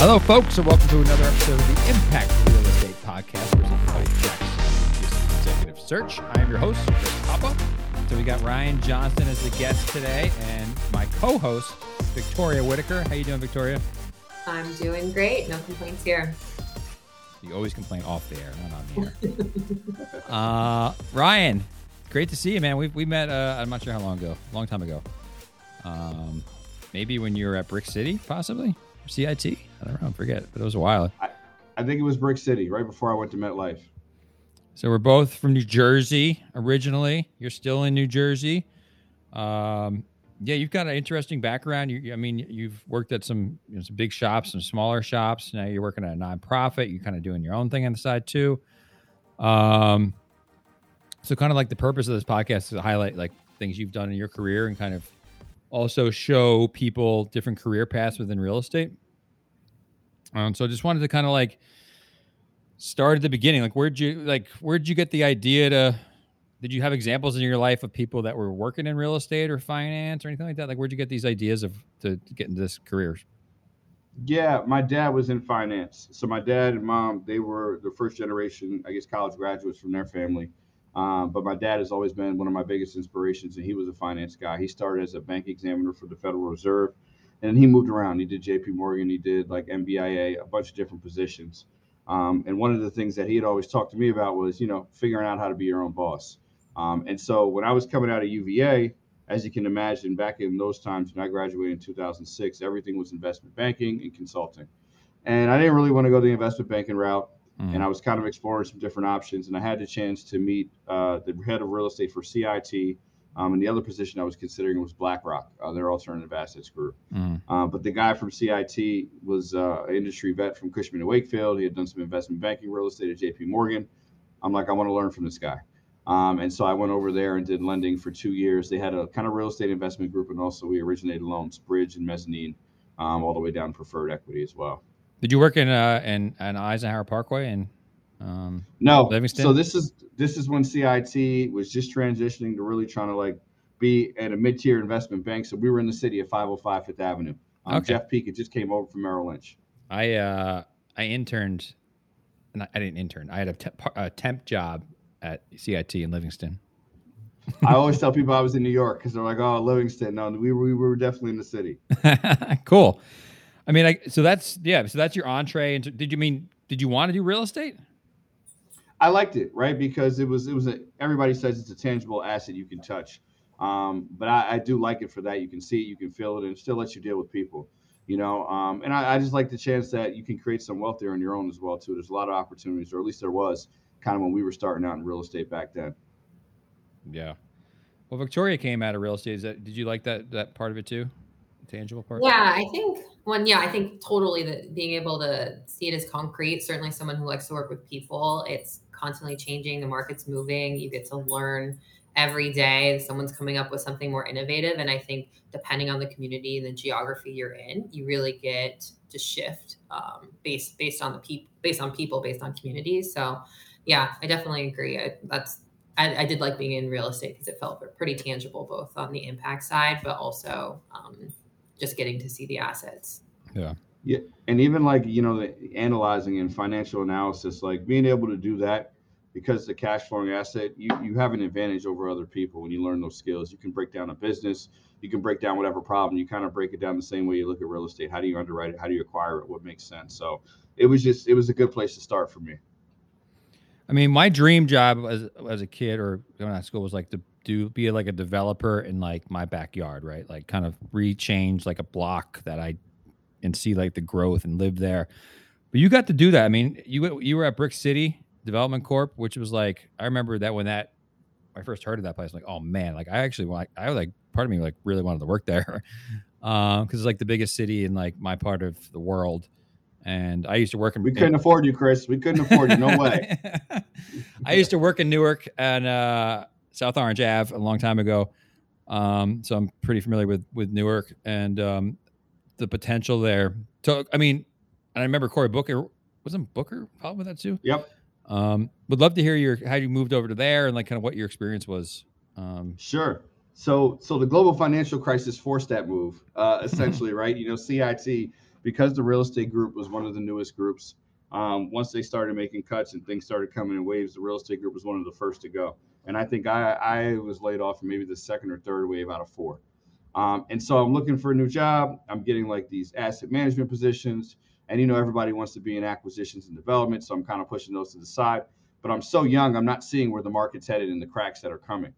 Hello, folks, and welcome to another episode of the Impact Real Estate Podcast, presented by Jackson Executive Search. I am your host, Chris Papa. So we got Ryan Johnson as the guest today, and my co-host, Victoria Whitaker. How you doing, Victoria? I'm doing great. No complaints here. You always complain off the air, not on the air. uh, Ryan, great to see you, man. We we met. Uh, I'm not sure how long ago. Long time ago. Um, maybe when you were at Brick City, possibly. CIT? I don't know. I forget, but it was a while. I, I think it was Brick City, right before I went to MetLife. So we're both from New Jersey originally. You're still in New Jersey. Um, yeah, you've got an interesting background. You, I mean, you've worked at some, you know, some big shops, some smaller shops. Now you're working at a nonprofit. You're kind of doing your own thing on the side too. Um, so kind of like the purpose of this podcast is to highlight like things you've done in your career and kind of also show people different career paths within real estate. Um, so I just wanted to kind of like start at the beginning. Like, where'd you like where'd you get the idea to? Did you have examples in your life of people that were working in real estate or finance or anything like that? Like, where'd you get these ideas of to, get into this career? Yeah, my dad was in finance. So my dad and mom, they were the first generation, I guess, college graduates from their family. Um, but my dad has always been one of my biggest inspirations, and he was a finance guy. He started as a bank examiner for the Federal Reserve, and he moved around. He did J.P. Morgan, he did like MBIA, a bunch of different positions. Um, and one of the things that he had always talked to me about was, you know, figuring out how to be your own boss. Um, and so when I was coming out of UVA, as you can imagine, back in those times when I graduated in 2006, everything was investment banking and consulting. And I didn't really want to go the investment banking route. Mm-hmm. And I was kind of exploring some different options. And I had the chance to meet uh, the head of real estate for CIT. Um, and the other position I was considering was BlackRock, uh, their alternative assets group. Mm-hmm. Uh, but the guy from CIT was uh, an industry vet from Cushman and Wakefield. He had done some investment banking real estate at JP Morgan. I'm like, I want to learn from this guy. Um, and so I went over there and did lending for two years. They had a kind of real estate investment group, and also we originated loans, bridge and mezzanine, um, all the way down preferred equity as well. Did you work in uh in, in Eisenhower Parkway and um, no Livingston? So this is this is when CIT was just transitioning to really trying to like be at a mid tier investment bank. So we were in the city of 505 Fifth Avenue. Um, okay. Jeff Peek just came over from Merrill Lynch. I uh I interned, and I didn't intern. I had a, temp, a temp job at CIT in Livingston. I always tell people I was in New York because they're like, "Oh, Livingston." No, we we were definitely in the city. cool. I mean, like, so that's yeah. So that's your entree. And did you mean did you want to do real estate? I liked it, right? Because it was it was a everybody says it's a tangible asset you can touch. Um, but I, I, do like it for that. You can see it, you can feel it, and it still lets you deal with people. You know, um, and I, I, just like the chance that you can create some wealth there on your own as well too. There's a lot of opportunities, or at least there was, kind of when we were starting out in real estate back then. Yeah. Well, Victoria came out of real estate. Is that did you like that that part of it too? tangible part? Yeah, I think one, yeah, I think totally that being able to see it as concrete, certainly someone who likes to work with people, it's constantly changing, the market's moving, you get to learn every day someone's coming up with something more innovative and i think depending on the community and the geography you're in you really get to shift um, based based on the people based on people based on communities. So yeah i definitely agree. I, that's I, I, did like being in real estate because it felt pretty tangible both on the impact side but also um, just getting to see the assets. Yeah. Yeah. And even like, you know, the analyzing and financial analysis, like being able to do that because the cash flowing asset, you, you have an advantage over other people when you learn those skills. You can break down a business, you can break down whatever problem, you kind of break it down the same way you look at real estate. How do you underwrite it? How do you acquire it? What makes sense? So it was just, it was a good place to start for me. I mean, my dream job as, as a kid or going to school was like to do be like a developer in like my backyard, right? Like kind of rechange like a block that I and see like the growth and live there. But you got to do that. I mean, you you were at Brick City Development Corp, which was like I remember that when that I first heard of that place, I'm like oh man, like I actually like I was like part of me like really wanted to work there Um, because um, it's like the biggest city in like my part of the world. And I used to work in. We couldn't in, afford you, Chris. We couldn't afford you. No way. I used to work in Newark, and uh, South Orange Ave a long time ago. Um, so I'm pretty familiar with with Newark and um, the potential there. So I mean, and I remember Cory Booker wasn't Booker involved with that too. Yep. Um, would love to hear your how you moved over to there and like kind of what your experience was. Um, sure. So so the global financial crisis forced that move, uh, essentially, right? You know, CIT because the real estate group was one of the newest groups. Um, once they started making cuts and things started coming in waves, the real estate group was one of the first to go. And I think I, I was laid off maybe the second or third wave out of four. Um, and so I'm looking for a new job. I'm getting like these asset management positions. And you know, everybody wants to be in acquisitions and development. So I'm kind of pushing those to the side. But I'm so young, I'm not seeing where the market's headed and the cracks that are coming.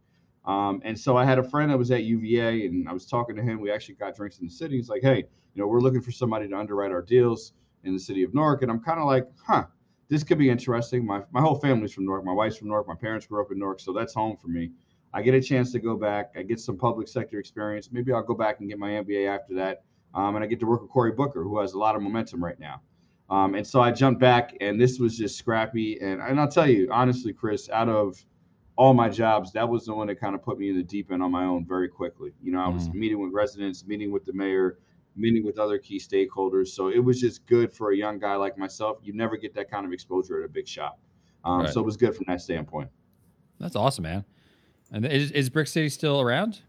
Um, and so I had a friend that was at UVA and I was talking to him. We actually got drinks in the city. He's like, hey, you know, we're looking for somebody to underwrite our deals in the city of Newark. And I'm kind of like, huh, this could be interesting. My, my whole family's from Newark. My wife's from Newark. My parents grew up in Newark. So that's home for me. I get a chance to go back. I get some public sector experience. Maybe I'll go back and get my MBA after that. Um, and I get to work with Cory Booker, who has a lot of momentum right now. Um, and so I jumped back, and this was just scrappy. And, and I'll tell you, honestly, Chris, out of all my jobs, that was the one that kind of put me in the deep end on my own very quickly. You know, I was mm. meeting with residents, meeting with the mayor, meeting with other key stakeholders. So it was just good for a young guy like myself. You never get that kind of exposure at a big shop. Um, right. So it was good from that standpoint. That's awesome, man. And is, is Brick City still around?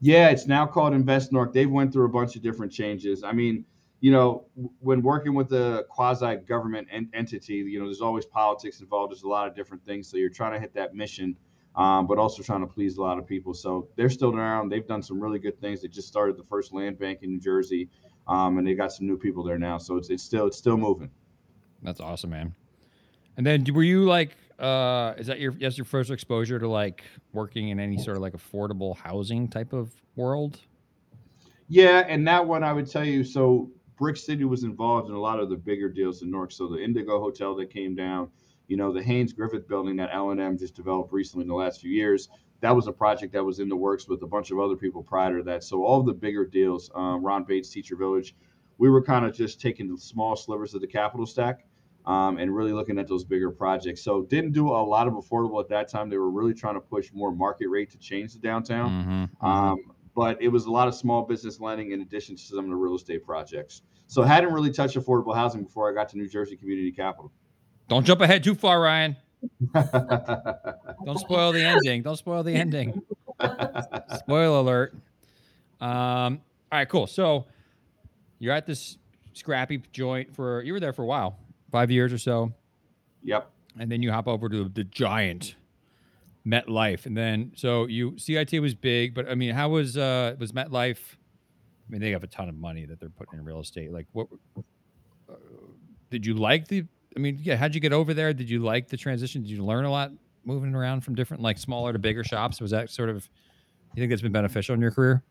Yeah, it's now called Invest Newark. They've went through a bunch of different changes. I mean, you know, when working with a quasi government en- entity, you know, there's always politics involved. There's a lot of different things. So you're trying to hit that mission, um, but also trying to please a lot of people. So they're still around. They've done some really good things. They just started the first land bank in New Jersey, um, and they got some new people there now. So it's it's still it's still moving. That's awesome, man. And then were you like, uh, is that your that's your first exposure to like working in any sort of like affordable housing type of world? Yeah, and that one I would tell you. So Brick City was involved in a lot of the bigger deals in Newark. So the Indigo Hotel that came down, you know, the Haynes Griffith building that L&M just developed recently in the last few years. That was a project that was in the works with a bunch of other people prior to that. So all the bigger deals, um, Ron Beit Teacher Village, we were kind of just taking the small slivers of the capital stack um, and really looking at those bigger projects. So didn't do a lot of affordable at that time. They were really trying to push more market rate to change the downtown. Mm-hmm, mm-hmm. Um, but it was a lot of small business lending in addition to some of the real estate projects. So hadn't really touched affordable housing before I got to New Jersey Community Capital. Don't jump ahead too far, Ryan. Don't spoil the ending. Don't spoil the ending. Spoil alert. Um, all right, cool. So you're at this scrappy joint for you were there for a while, five years or so. Yep. And then you hop over to the giant MetLife, and then so you CIT was big, but I mean, how was uh was MetLife? I mean, they have a ton of money that they're putting in real estate. Like, what uh, did you like the? I mean, yeah, how'd you get over there? Did you like the transition? Did you learn a lot moving around from different like smaller to bigger shops? Was that sort of you think that's been beneficial in your career?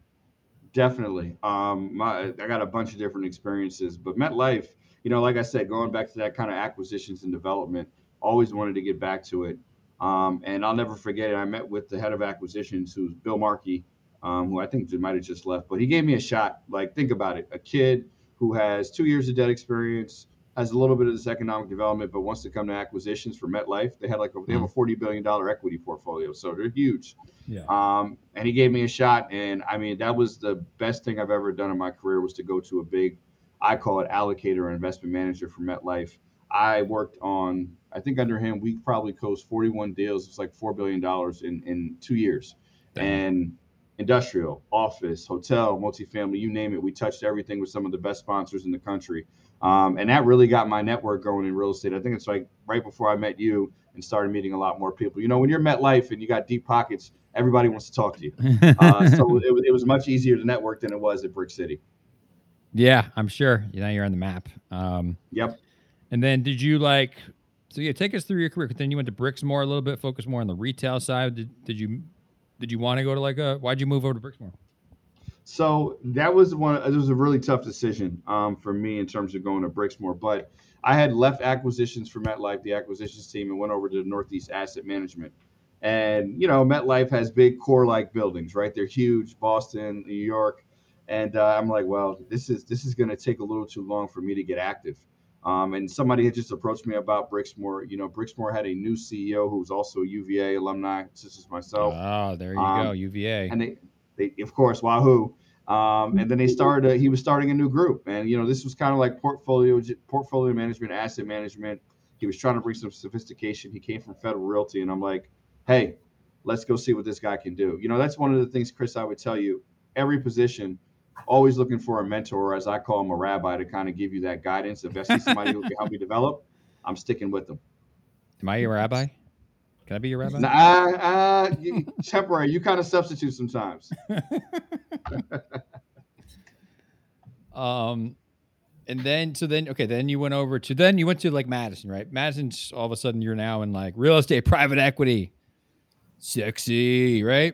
Definitely. Um, my I got a bunch of different experiences, but MetLife, you know, like I said, going back to that kind of acquisitions and development, always wanted to get back to it. Um, and I'll never forget it. I met with the head of acquisitions, who's Bill Markey, um, who I think might have just left, but he gave me a shot. Like, think about it: a kid who has two years of debt experience, has a little bit of this economic development, but wants to come to acquisitions for MetLife. They had like a, they have a hmm. forty billion dollar equity portfolio, so they're huge. Yeah. Um, and he gave me a shot, and I mean that was the best thing I've ever done in my career was to go to a big, I call it allocator or investment manager for MetLife. I worked on I think under him, we probably closed 41 deals. It's like $4 billion in, in two years. Damn. And industrial, office, hotel, multifamily, you name it. We touched everything with some of the best sponsors in the country. Um, and that really got my network going in real estate. I think it's like right before I met you and started meeting a lot more people. You know, when you're MetLife and you got deep pockets, everybody wants to talk to you. Uh, so it, it, was much easier to network than it was at Brick City. Yeah, I'm sure. Now you're on the map. Um, yep. And then did you like so yeah, take us through your career. Then you went to Brixmor a little bit, focus more on the retail side. Did, did you did you want to go to like a? Why'd you move over to Brixmor? So that was one. It was a really tough decision um, for me in terms of going to Brixmor. But I had left acquisitions for MetLife, the acquisitions team, and went over to Northeast Asset Management. And you know, MetLife has big core-like buildings, right? They're huge, Boston, New York, and uh, I'm like, well, this is this is going to take a little too long for me to get active. Um, and somebody had just approached me about Brixmor. You know, Brixmor had a new CEO who was also a UVA alumni, such as myself. Oh, there you um, go, UVA. And they, they, of course, Wahoo. Um, and then they started. A, he was starting a new group, and you know, this was kind of like portfolio portfolio management, asset management. He was trying to bring some sophistication. He came from Federal Realty, and I'm like, hey, let's go see what this guy can do. You know, that's one of the things, Chris. I would tell you, every position always looking for a mentor, as I call him, a rabbi, to kind of give you that guidance. If I see somebody who can help me develop, I'm sticking with them. Am I your rabbi? Can I be your rabbi? Nah, uh, temporary. You kind of substitute sometimes. um, and then so then okay, then you went over to then you went to like Madison, right? Madison's all of a sudden you're now in like real estate, private equity, sexy, right?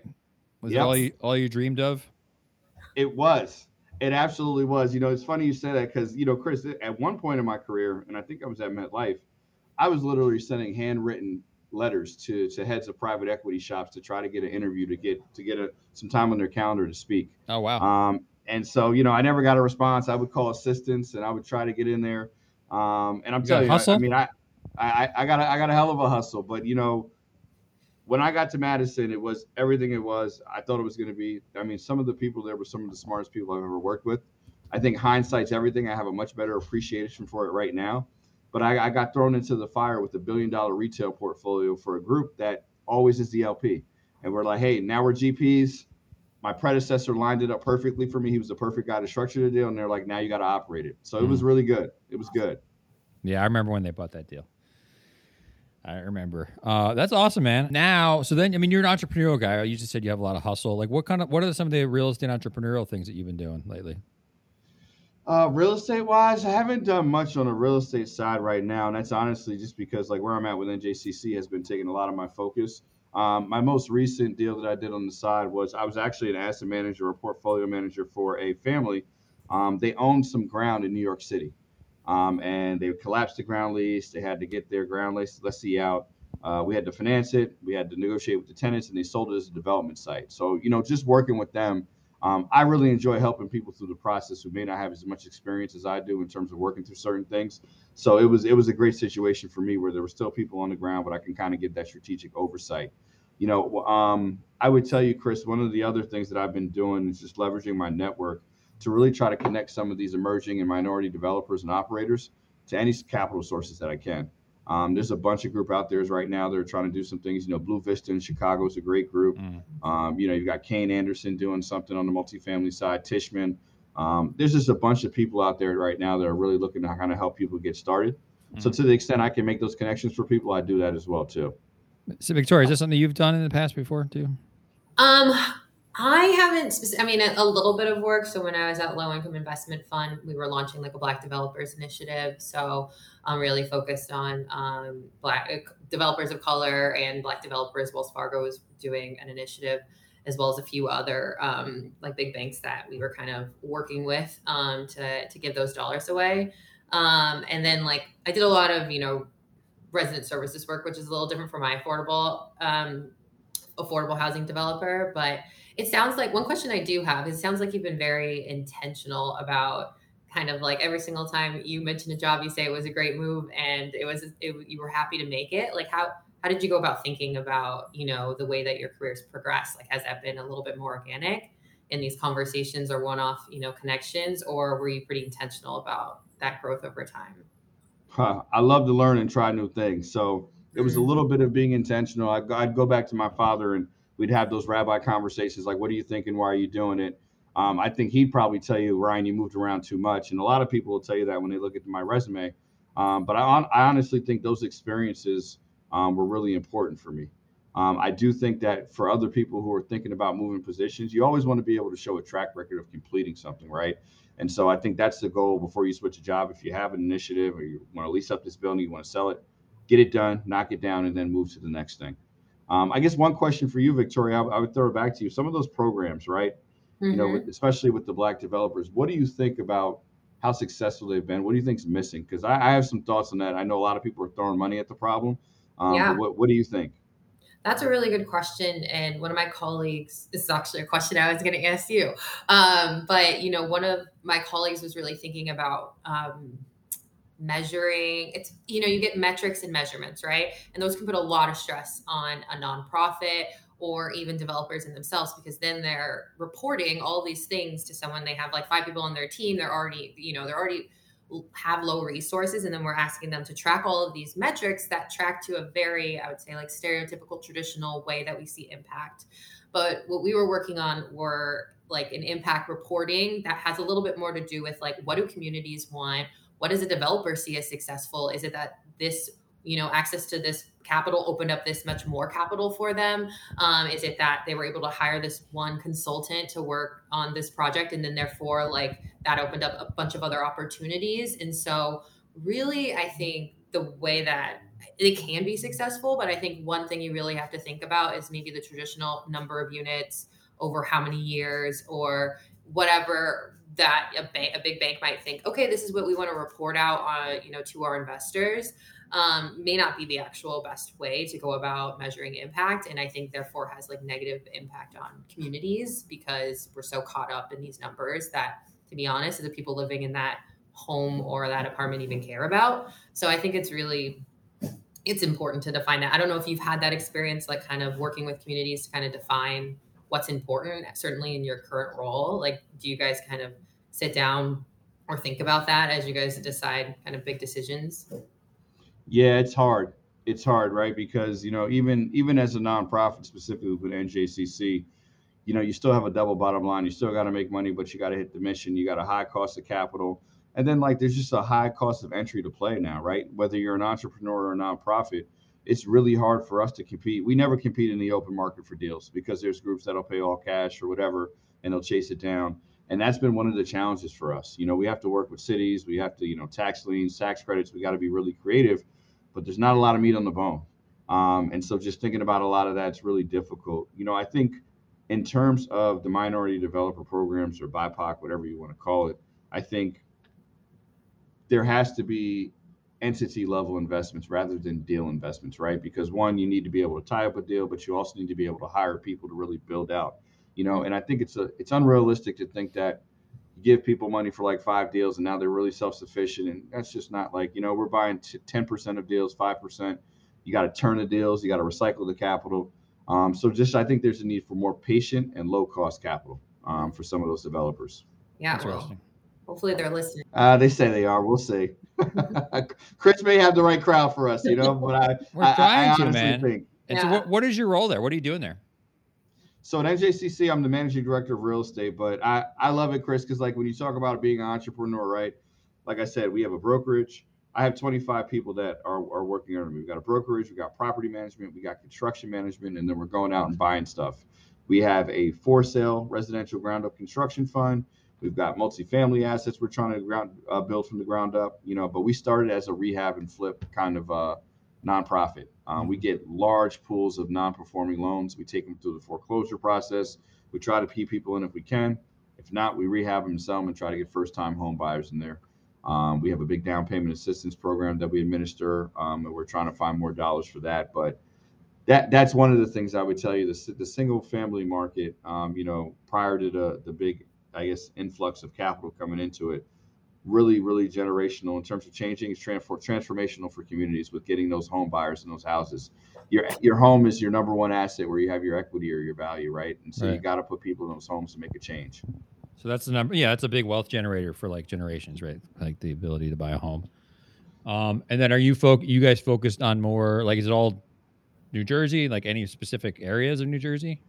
Was yep. that all you all you dreamed of? It was. It absolutely was. You know, it's funny you say that because you know, Chris, at one point in my career, and I think I was at MetLife, I was literally sending handwritten letters to to heads of private equity shops to try to get an interview to get to get a, some time on their calendar to speak. Oh wow. Um, and so you know, I never got a response. I would call assistants and I would try to get in there. Um, and I'm you telling you, I, I, mean, I, I I got a, I got a hell of a hustle, but you know, when I got to Madison, it was everything it was. I thought it was going to be. I mean, some of the people there were some of the smartest people I've ever worked with. I think hindsight's everything. I have a much better appreciation for it right now. But I, I got thrown into the fire with a billion dollar retail portfolio for a group that always is the LP. And we're like, hey, now we're GPs. My predecessor lined it up perfectly for me. He was the perfect guy to structure the deal. And they're like, now you got to operate it. So mm. it was mm. really good. It was good. Yeah, I remember when they bought that deal. I remember. Uh, that's awesome, man. Now, so then, I mean, you're an entrepreneurial guy. You just said you have a lot of hustle. Like, what kind of, what are some of the real estate entrepreneurial things that you've been doing lately? Uh, real estate wise, I haven't done much on the real estate side right now, and that's honestly just because like where I'm at with NJCC has been taking a lot of my focus. Um, my most recent deal that I did on the side was I was actually an asset manager or portfolio manager for a family. Um, they owned some ground in New York City, um, and they collapsed the ground lease. They had to get their ground lease lessee out. Uh, we had to finance it. We had to negotiate with the tenants, and they sold it as a development site. So you know, just working with them um, I really enjoy helping people through the process who may not have as much experience as I do in terms of working through certain things. So it was it was a great situation for me where there were still people on the ground, but I can kind of get that strategic oversight. You know, um, I would tell you, Chris, one of the other things that I've been doing is just leveraging my network to really try to connect some of these emerging and minority developers and operators to any capital sources that I can. Um, there's a bunch of group out there right now that are trying to do some things. You know, Blue Vista in Chicago is a great group. Mm. Um, you know, you've got Kayne Anderson doing something on the multifamily side, Tishman. Um, there's just a bunch of people out there right now that are really looking to kind of help people get started. Mm. So to the extent I can make those connections for people, I do that as well too. So Victoria, is this something you've done in the past before too? Um, I haven't. I mean, a, a, little bit of work. So when I was at Low Income Investment Fund, we were launching like a Black Developers Initiative. So I'm really focused on um, Black uh, developers of color and Black developers. Wells Fargo was doing an initiative, as well as a few other um, like big banks that we were kind of working with um, to to give those dollars away. Um, and then like I did a lot of you know resident services work, which is a little different from my affordable um, affordable housing developer, but it sounds like one question I do have is it sounds like you've been very intentional about kind of like every single time you mention a job, you say it was a great move and it was it, you were happy to make it. Like how how did you go about thinking about you know the way that your career's progressed? Like has that been a little bit more organic in these conversations or one off you know connections, or were you pretty intentional about that growth over time? Huh. I love to learn and try new things, so it was a mm. little bit of being intentional. I'd, I'd go back to my father and we'd have those rabbi conversations like, what are you thinking? Why are you doing it? Um, I think he'd probably tell you, Ryan, you moved around too much. And a lot of people will tell you that when they look at my resume. Um, but I, I, honestly think those experiences um, were really important for me. Um, I do think that for other people who are thinking about moving positions, you always want to be able to show a track record of completing something, right? And so I think that's the goal before you switch a job. If you have an initiative or you want to lease up this building, you want to sell it, get it done, knock it down, and then move to the next thing. Um, I guess one question for you, Victoria, I, I, would throw it back to you. Some of those programs, right? Mm-hmm. You know, mm-hmm. especially with the Black developers, what do you think about how successful they've been? What do you think is missing? Because I, I, have some thoughts on that. I know a lot of people are throwing money at the problem. Um, yeah. What, what do you think? That's a really good question. And one of my colleagues, this is actually a question I was going to ask you. Um, but, you know, one of my colleagues was really thinking about um, measuring it's you know you get metrics and measurements right? And those can put a lot of stress on a nonprofit or even developers in themselves because then they're reporting all these things to someone. They have like five people on their team. They're already you know they're already have low resources. And then we're asking them to track all of these metrics that track to a very i would say like stereotypical traditional way that we see impact. But what we were working on were like an impact reporting that has a little bit more to do with like what do communities want? What does a developer see as successful? Is it that this you know access to this capital opened up this much more capital for them um, is it that they were able to hire this one consultant to work on this project and then therefore like that opened up a bunch of other opportunities and so really i think the way that it can be successful but i think one thing you really have to think about is maybe the traditional number of units over how many years or whatever that a, a big bank might think okay this is what we want to report out on you know to our investors um, may not be the actual best way to go about measuring impact and i think therefore has like negative impact on communities because we're so caught up in these numbers that to be honest the people living in that home or that apartment even care about. So i think it's really it's important to define that. I don't know if you've had that experience like kind of working with communities to kind of define what's important certainly in your current role like do you guys kind of sit down or think about that as you guys decide kind of big decisions yeah, it's hard. It's hard, right? Because you know, even even as a nonprofit, specifically with NJCC, you know, you still have a double bottom line. You still got to make money, but you got to hit the mission. You got a high cost of capital, and then like there's just a high cost of entry to play now, right? Whether you're an entrepreneur or a nonprofit, it's really hard for us to compete. We never compete in the open market for deals because there's groups that'll pay all cash or whatever, and they'll chase it down. And that's been one of the challenges for us. You know, we have to work with cities. We have to, you know, tax liens, tax credits. We got to be really creative but there's not a lot of meat on the bone. Um, and so just thinking about a lot of that's really difficult. You know, I think in terms of the minority developer programs or BIPOC, whatever you want to call it, I think there has to be entity level investments rather than deal investments, right? Because one, you need to be able to tie up a deal, but you also need to be able to hire people to really build out. You know, and I think it's a it's unrealistic to think that you give people money for like five deals and now they're really self-sufficient and that's just not like you know we're buying 10% of deals 5% you got to turn the deals you got to recycle the capital. Um, so just i think there's a need for more patient and low cost capital um, for some of those developers. Yeah. Well, hopefully they're listening. Uh, they say they are. We'll see chris may have the right crowd for us you know but i we're I, trying I, I to man think. and yeah. so what, what is your role there what are you doing there so at NJCC, I'm the managing director of real estate, but I, I love it, Chris, because like when you talk about being an entrepreneur, right? Like I said, we have a brokerage. I have 25 people that are, are working under me. We've got a brokerage, we've got property management, we got construction management, and then we're going out and buying stuff. We have a for sale residential ground up construction fund. We've got multifamily assets we're trying to ground, uh, build from the ground up, you know, but we started as a rehab and flip kind of uh, nonprofit. Um, we get large pools of non-performing loans. We take them through the foreclosure process. We try to pay people in if we can. If not, we rehab them and sell them and try to get first-time home buyers in there. Um, we have a big down payment assistance program that we administer, um, and we're trying to find more dollars for that. But that that's one of the things I would tell you. The, the single family market, um, you know, prior to the the big, I guess, influx of capital coming into it, really, really generational in terms of changing. It's transfer, transformational for communities with getting those home buyers and those houses. Your your home is your number one asset where you have your equity or your value, right? And so right. you got to put people in those homes to make a change. So that's the number. Yeah, that's a big wealth generator for like generations, right? Like the ability to buy a home. Um, and then are you folk? You guys focused on more like is it all New Jersey? Like any specific areas of New Jersey?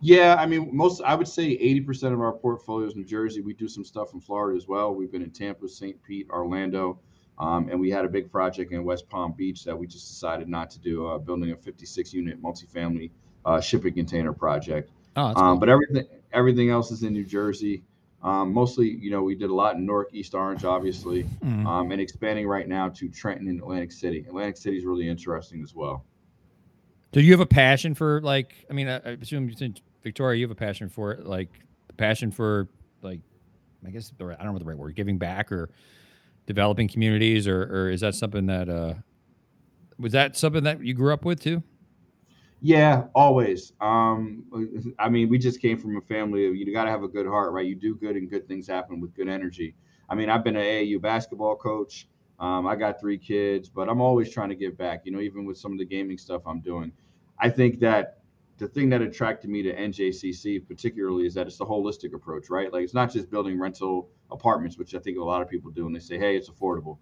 Yeah, I mean, most I would say 80% of our portfolio is New Jersey. We do some stuff in Florida as well. We've been in Tampa, St. Pete, Orlando, um, and we had a big project in West Palm Beach that we just decided not to do, uh, building a 56 unit multifamily uh, shipping container project. Oh, um. But everything everything else is in New Jersey. Um, mostly, you know, we did a lot in Newark, East Orange, obviously, mm-hmm. um, and expanding right now to Trenton and Atlantic City. Atlantic City is really interesting as well. Do you have a passion for like? I mean, I, I assume since Victoria, you have a passion for it, like passion for like, I guess I don't know what the right word, giving back or developing communities, or or is that something that uh, was that something that you grew up with too? Yeah, always. Um, I mean, we just came from a family of you got to have a good heart, right? You do good and good things happen with good energy. I mean, I've been an AAU basketball coach. Um, I got three kids, but I'm always trying to give back, you know, even with some of the gaming stuff I'm doing. I think that the thing that attracted me to NJCC particularly is that it's a holistic approach, right? Like it's not just building rental apartments, which I think a lot of people do, and they say, "Hey, it's affordable."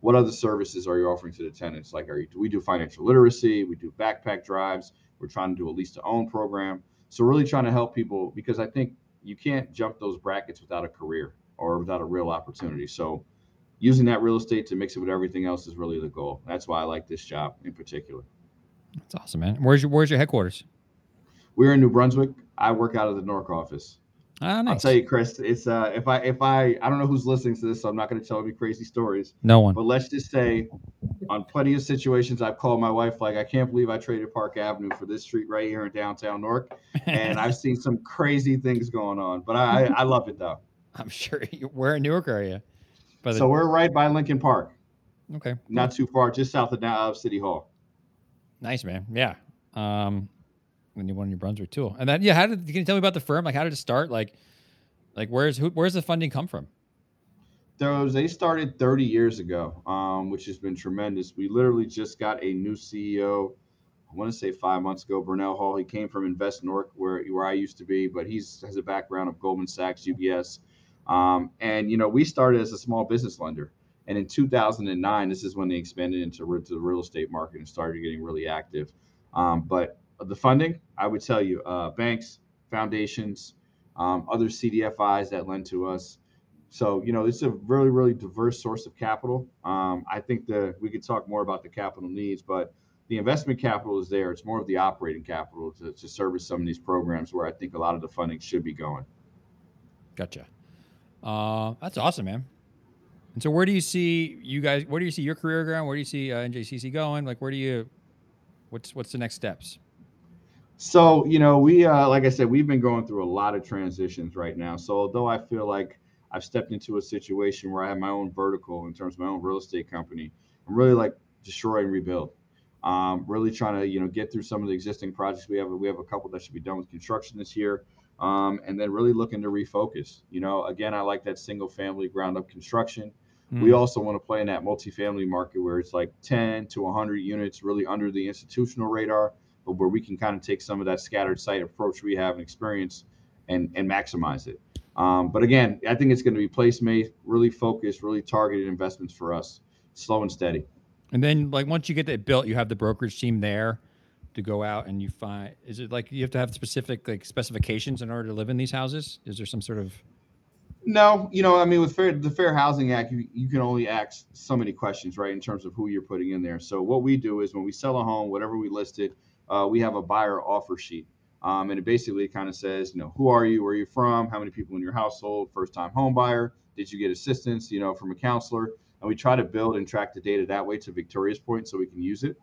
What other services are you offering to the tenants? Like, are you, we do financial literacy? We do backpack drives. We're trying to do a lease to own program. So really trying to help people because I think you can't jump those brackets without a career or without a real opportunity. So using that real estate to mix it with everything else is really the goal. That's why I like this job in particular. That's awesome, man. Where's your Where's your headquarters? We're in New Brunswick. I work out of the Newark office. Ah, nice. I'll tell you, Chris. It's uh, if I if I I don't know who's listening to this, so I'm not going to tell any crazy stories. No one. But let's just say, on plenty of situations, I've called my wife like, I can't believe I traded Park Avenue for this street right here in downtown Newark, and I've seen some crazy things going on. But I I love it though. I'm sure. You, where in Newark are you? The, so we're right by Lincoln Park. Okay. Not too far, just south of now of City Hall. Nice man. Yeah. Um, when you won New Brunswick too, and then yeah, how did can you tell me about the firm? Like, how did it start? Like, like where's who, where's the funding come from? Those they started 30 years ago, um, which has been tremendous. We literally just got a new CEO. I want to say five months ago, Burnell Hall. He came from Invest Newark, where where I used to be, but he's has a background of Goldman Sachs, UBS, um, and you know we started as a small business lender. And in 2009, this is when they expanded into, into the real estate market and started getting really active. Um, but the funding, I would tell you, uh, banks, foundations, um, other CDFIs that lend to us. So, you know, it's a really, really diverse source of capital. Um, I think that we could talk more about the capital needs, but the investment capital is there. It's more of the operating capital to, to service some of these programs where I think a lot of the funding should be going. Gotcha. Uh, that's awesome, man. And so, where do you see you guys? Where do you see your career going? Where do you see uh, NJCC going? Like, where do you? What's what's the next steps? So, you know, we, uh, like I said, we've been going through a lot of transitions right now. So, although I feel like I've stepped into a situation where I have my own vertical in terms of my own real estate company, I'm really like destroy and rebuild. Um, really trying to, you know, get through some of the existing projects we have. We have a couple that should be done with construction this year. Um, and then really looking to refocus. You know, again, I like that single family ground up construction. Mm. We also want to play in that multifamily market where it's like 10 to 100 units, really under the institutional radar where we can kind of take some of that scattered site approach we have and experience and, and maximize it. Um, but again, I think it's going to be place made, really focused, really targeted investments for us, slow and steady. And then, like once you get that built, you have the brokerage team there to go out and you find. Is it like you have to have specific like specifications in order to live in these houses? Is there some sort of no, you know, I mean, with fair, the Fair Housing Act, you, you can only ask so many questions, right, in terms of who you're putting in there. So what we do is when we sell a home, whatever we listed, uh, we have a buyer offer sheet. Um, and it basically kind of says, you know, who are you? Where are you from? How many people in your household? First time home buyer? Did you get assistance, you know, from a counselor? And we try to build and track the data that way to Victoria's point so we can use it.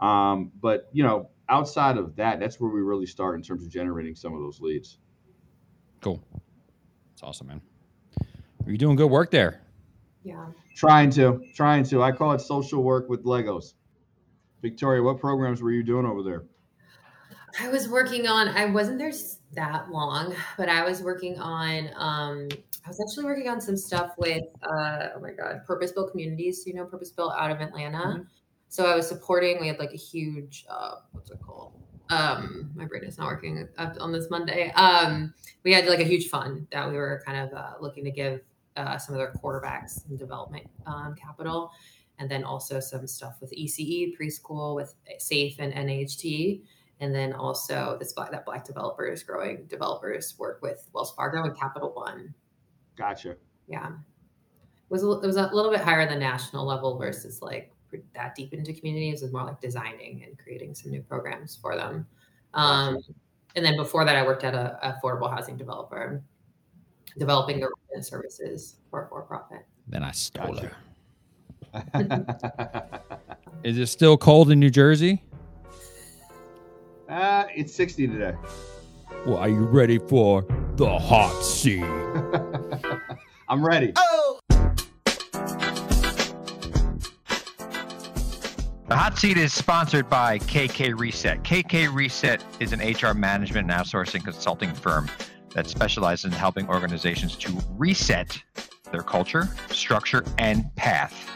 Um, but, you know, outside of that, that's where we really start in terms of generating some of those leads. Cool. That's awesome, man. Are you doing good work there? Yeah. Trying to, trying to. I call it social work with Legos. Victoria, what programs were you doing over there? I was working on, I wasn't there that long, but I was working on, um, I was actually working on some stuff with, uh, oh my God, purpose built communities, you know, purpose built out of Atlanta. Mm-hmm. So I was supporting, we had like a huge, uh, what's it called? Um, my brain is not working on this Monday. Um, we had like a huge fund that we were kind of uh, looking to give uh, some of their quarterbacks in development um, capital and then also some stuff with ECE preschool with SAFE and NHT, and then also this black, that black developers growing developers work with Wells Fargo and Capital One. Gotcha. Yeah, it was a, it was a little bit higher than the national level versus like that deep into communities. It was more like designing and creating some new programs for them. Um, gotcha. And then before that, I worked at a, a affordable housing developer, developing the services for for profit. Then I stole gotcha. her. Is it still cold in New Jersey? Uh, it's 60 today. Well, are you ready for the hot seat? I'm ready. Oh! The hot seat is sponsored by KK Reset. KK Reset is an HR management and outsourcing consulting firm that specializes in helping organizations to reset their culture, structure, and path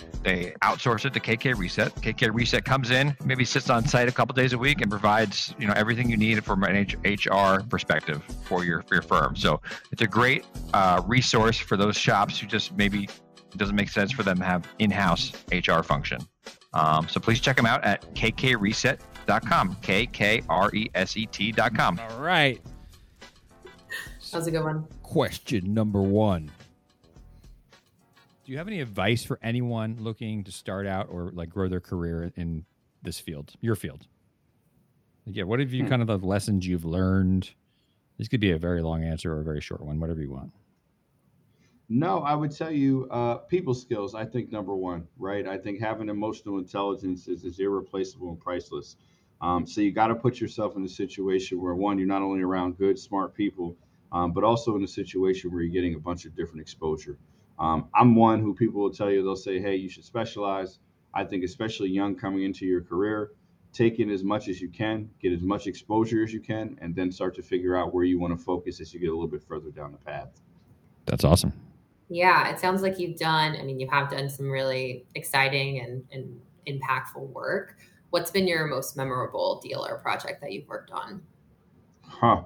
they outsource it to KK Reset. KK Reset comes in, maybe sits on site a couple days a week, and provides you know everything you need from an HR perspective for your for your firm. So it's a great uh, resource for those shops who just maybe it doesn't make sense for them to have in-house HR function. Um, so please check them out at kkreset.com. K K R E S E T.com. All right. That was a good one. Question number one. Do you have any advice for anyone looking to start out or like grow their career in this field, your field? Yeah, what have you hmm. kind of the lessons you've learned? This could be a very long answer or a very short one, whatever you want. No, I would tell you uh, people skills. I think number one, right? I think having emotional intelligence is, is irreplaceable and priceless. Um, so you got to put yourself in a situation where one, you're not only around good, smart people, um, but also in a situation where you're getting a bunch of different exposure. Um, I'm one who people will tell you, they'll say, hey, you should specialize. I think, especially young coming into your career, take in as much as you can, get as much exposure as you can, and then start to figure out where you want to focus as you get a little bit further down the path. That's awesome. Yeah, it sounds like you've done, I mean, you have done some really exciting and, and impactful work. What's been your most memorable deal or project that you've worked on? Huh.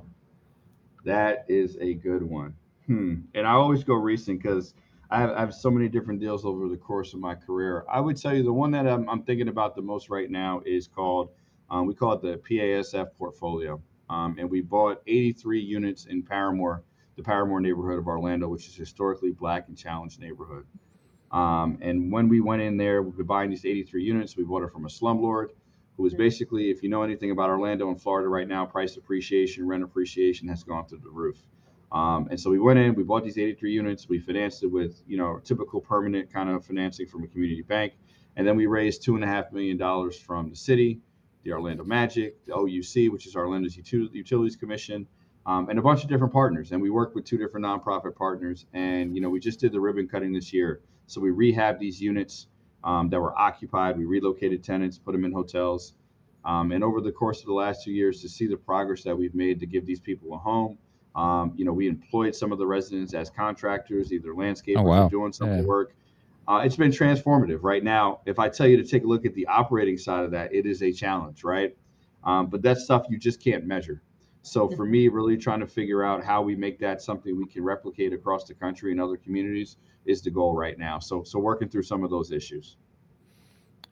That is a good one. Hmm. And I always go recent because I have, I have, so many different deals over the course of my career. I would tell you the one that I'm, I'm thinking about the most right now is called, um, we call it the PASF portfolio. Um, and we bought 83 units in Paramore, the Paramore neighborhood of Orlando, which is historically black and challenged neighborhood. Um, and when we went in there, we were buying these 83 units. We bought it from a slumlord who was basically, if you know anything about Orlando and Florida right now, price appreciation, rent appreciation has gone through the roof. Um, and so we went in, we bought these 83 units, we financed it with, you know, typical permanent kind of financing from a community bank. And then we raised two and a half million dollars from the city, the Orlando Magic, the OUC, which is Orlando's Utilities Commission, um, and a bunch of different partners. And we worked with two different nonprofit partners. And, you know, we just did the ribbon cutting this year. So we rehabbed these units um, that were occupied. We relocated tenants, put them in hotels. Um, and over the course of the last two years, to see the progress that we've made to give these people a home, um, you know, we employed some of the residents as contractors, either landscapers oh, wow. or doing some yeah. work. Uh, it's been transformative. Right now, if I tell you to take a look at the operating side of that, it is a challenge, right? Um, but that's stuff you just can't measure. So for me, really trying to figure out how we make that something we can replicate across the country and other communities is the goal right now. So so working through some of those issues.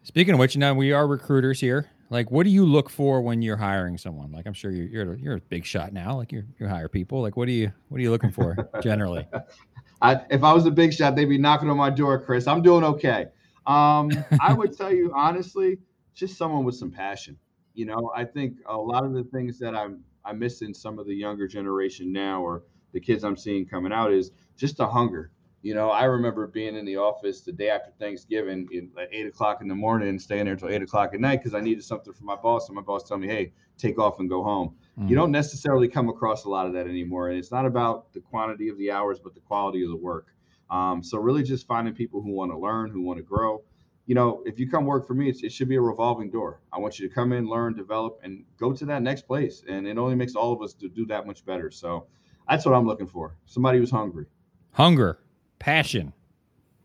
Speaking of which, now we are recruiters here. Like, what do you look for when you're hiring someone? Like, I'm sure you're you're, you're a big shot now. Like, you you hire people. Like, what do you what are you looking for generally? I, if I was a big shot, they'd be knocking on my door, Chris. I'm doing okay. Um, I would tell you honestly, just someone with some passion. You know, I think a lot of the things that I'm I miss in some of the younger generation now, or the kids I'm seeing coming out, is just a hunger. You know, I remember being in the office the day after Thanksgiving at eight o'clock in the morning and staying there until eight o'clock at night because I needed something for my boss. And my boss told me, hey, take off and go home. Mm-hmm. You don't necessarily come across a lot of that anymore. And it's not about the quantity of the hours, but the quality of the work. Um, so really just finding people who want to learn, who want to grow. You know, if you come work for me, it should be a revolving door. I want you to come in, learn, develop, and go to that next place. And it only makes all of us to do that much better. So that's what I'm looking for. Somebody who's hungry. Hunger passion.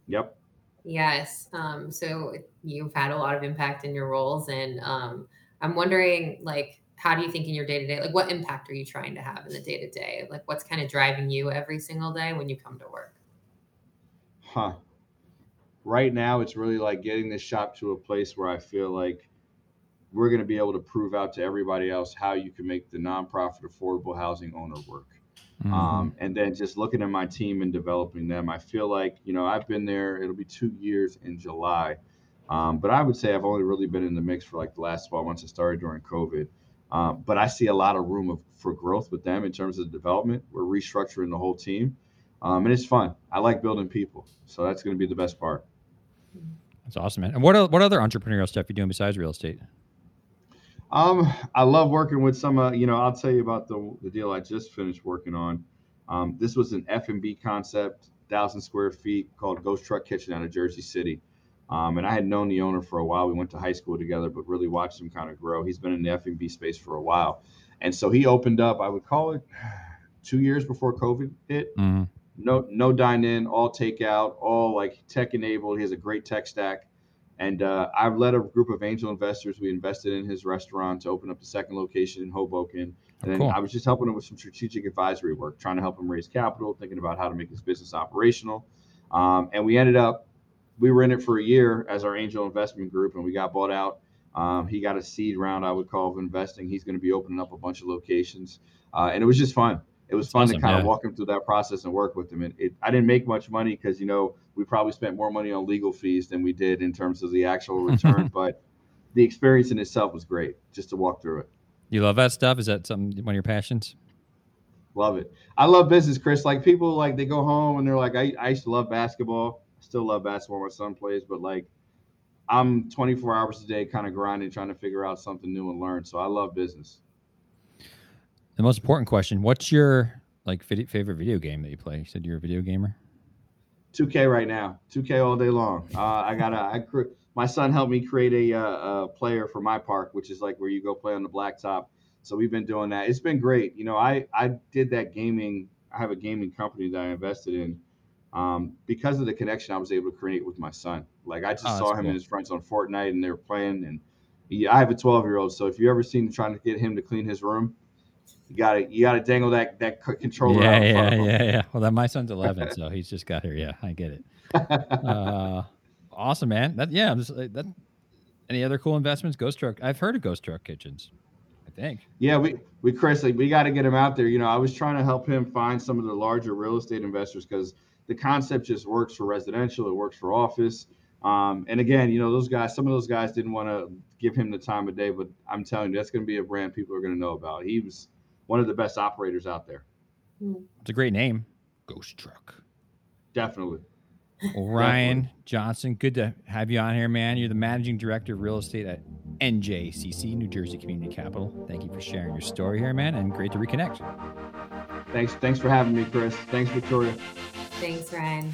Yep. Yes. Um, so you've had a lot of impact in your roles, and um, I'm wondering, like, how do you think in your day to day, like, what impact are you trying to have in the day to day? Like, what's kind of driving you every single day when you come to work? Huh. Right now, it's really like getting this shop to a place where I feel like we're going to be able to prove out to everybody else how you can make the nonprofit affordable housing owner work. Mm-hmm. Um, and then just looking at my team and developing them, I feel like, you know, I've been there, it'll be two years in July. Um, but I would say I've only really been in the mix for like the last 12 months. I started during COVID. Um, but I see a lot of room of, for growth with them in terms of development. We're restructuring the whole team. Um, and it's fun. I like building people. So that's going to be the best part. That's awesome, man. And what, what other entrepreneurial stuff are you doing besides real estate? Um, I love working with some. Uh, you know, I'll tell you about the the deal I just finished working on. Um, this was an F and B concept, thousand square feet, called Ghost Truck Kitchen out of Jersey City. Um, and I had known the owner for a while. We went to high school together, but really watched him kind of grow. He's been in the F and B space for a while, and so he opened up. I would call it two years before COVID hit. Mm-hmm. No, no dine in, all takeout, all like tech enabled. He has a great tech stack. And uh, I've led a group of angel investors. We invested in his restaurant to open up the second location in Hoboken. And then cool. I was just helping him with some strategic advisory work, trying to help him raise capital, thinking about how to make his business operational. Um, and we ended up, we were in it for a year as our angel investment group, and we got bought out. Um, he got a seed round, I would call, of investing. He's going to be opening up a bunch of locations, uh, and it was just fun. It was fun awesome, to kind yeah. of walk him through that process and work with him. And it, I didn't make much money because you know we probably spent more money on legal fees than we did in terms of the actual return. but the experience in itself was great, just to walk through it. You love that stuff? Is that something one of your passions? Love it. I love business, Chris. Like people, like they go home and they're like, I, I used to love basketball. I still love basketball. My son plays, but like I'm 24 hours a day, kind of grinding, trying to figure out something new and learn. So I love business. The most important question: What's your like favorite video game that you play? You said you're a video gamer. 2K right now. 2K all day long. Uh, I got a. I cre- my son helped me create a, uh, a player for my park, which is like where you go play on the blacktop. So we've been doing that. It's been great. You know, I I did that gaming. I have a gaming company that I invested in. Um, because of the connection I was able to create with my son. Like I just Oh, saw him cool. and his friends on Fortnite, and they were playing. And he, I have a 12 year old, so if you ever seen trying to get him to clean his room, you got to you got to dangle that that controller yeah, out in front yeah, yeah, yeah. Well, that my son's 11, so he's just got here. Yeah, I get it. Uh, awesome, man. That yeah. I'm just, that. Any other cool investments? Ghost Truck. I've heard of Ghost Truck Kitchens. I think. Yeah, we we Chris, like, we got to get him out there. You know, I was trying to help him find some of the larger real estate investors because the concept just works for residential, it works for office. Um, and again, you know, those guys, some of those guys didn't want to give him the time of day, but I'm telling you, that's going to be a brand people are going to know about. He was one of the best operators out there, hmm. It's a great name. Ghost Truck. definitely. Well, Ryan Johnson, good to have you on here, man. You're the managing director of real estate at NJCC, New Jersey Community Capital. Thank you for sharing your story here, man, and great to reconnect. Thanks, thanks for having me, Chris. Thanks, Victoria. Thanks, Ryan.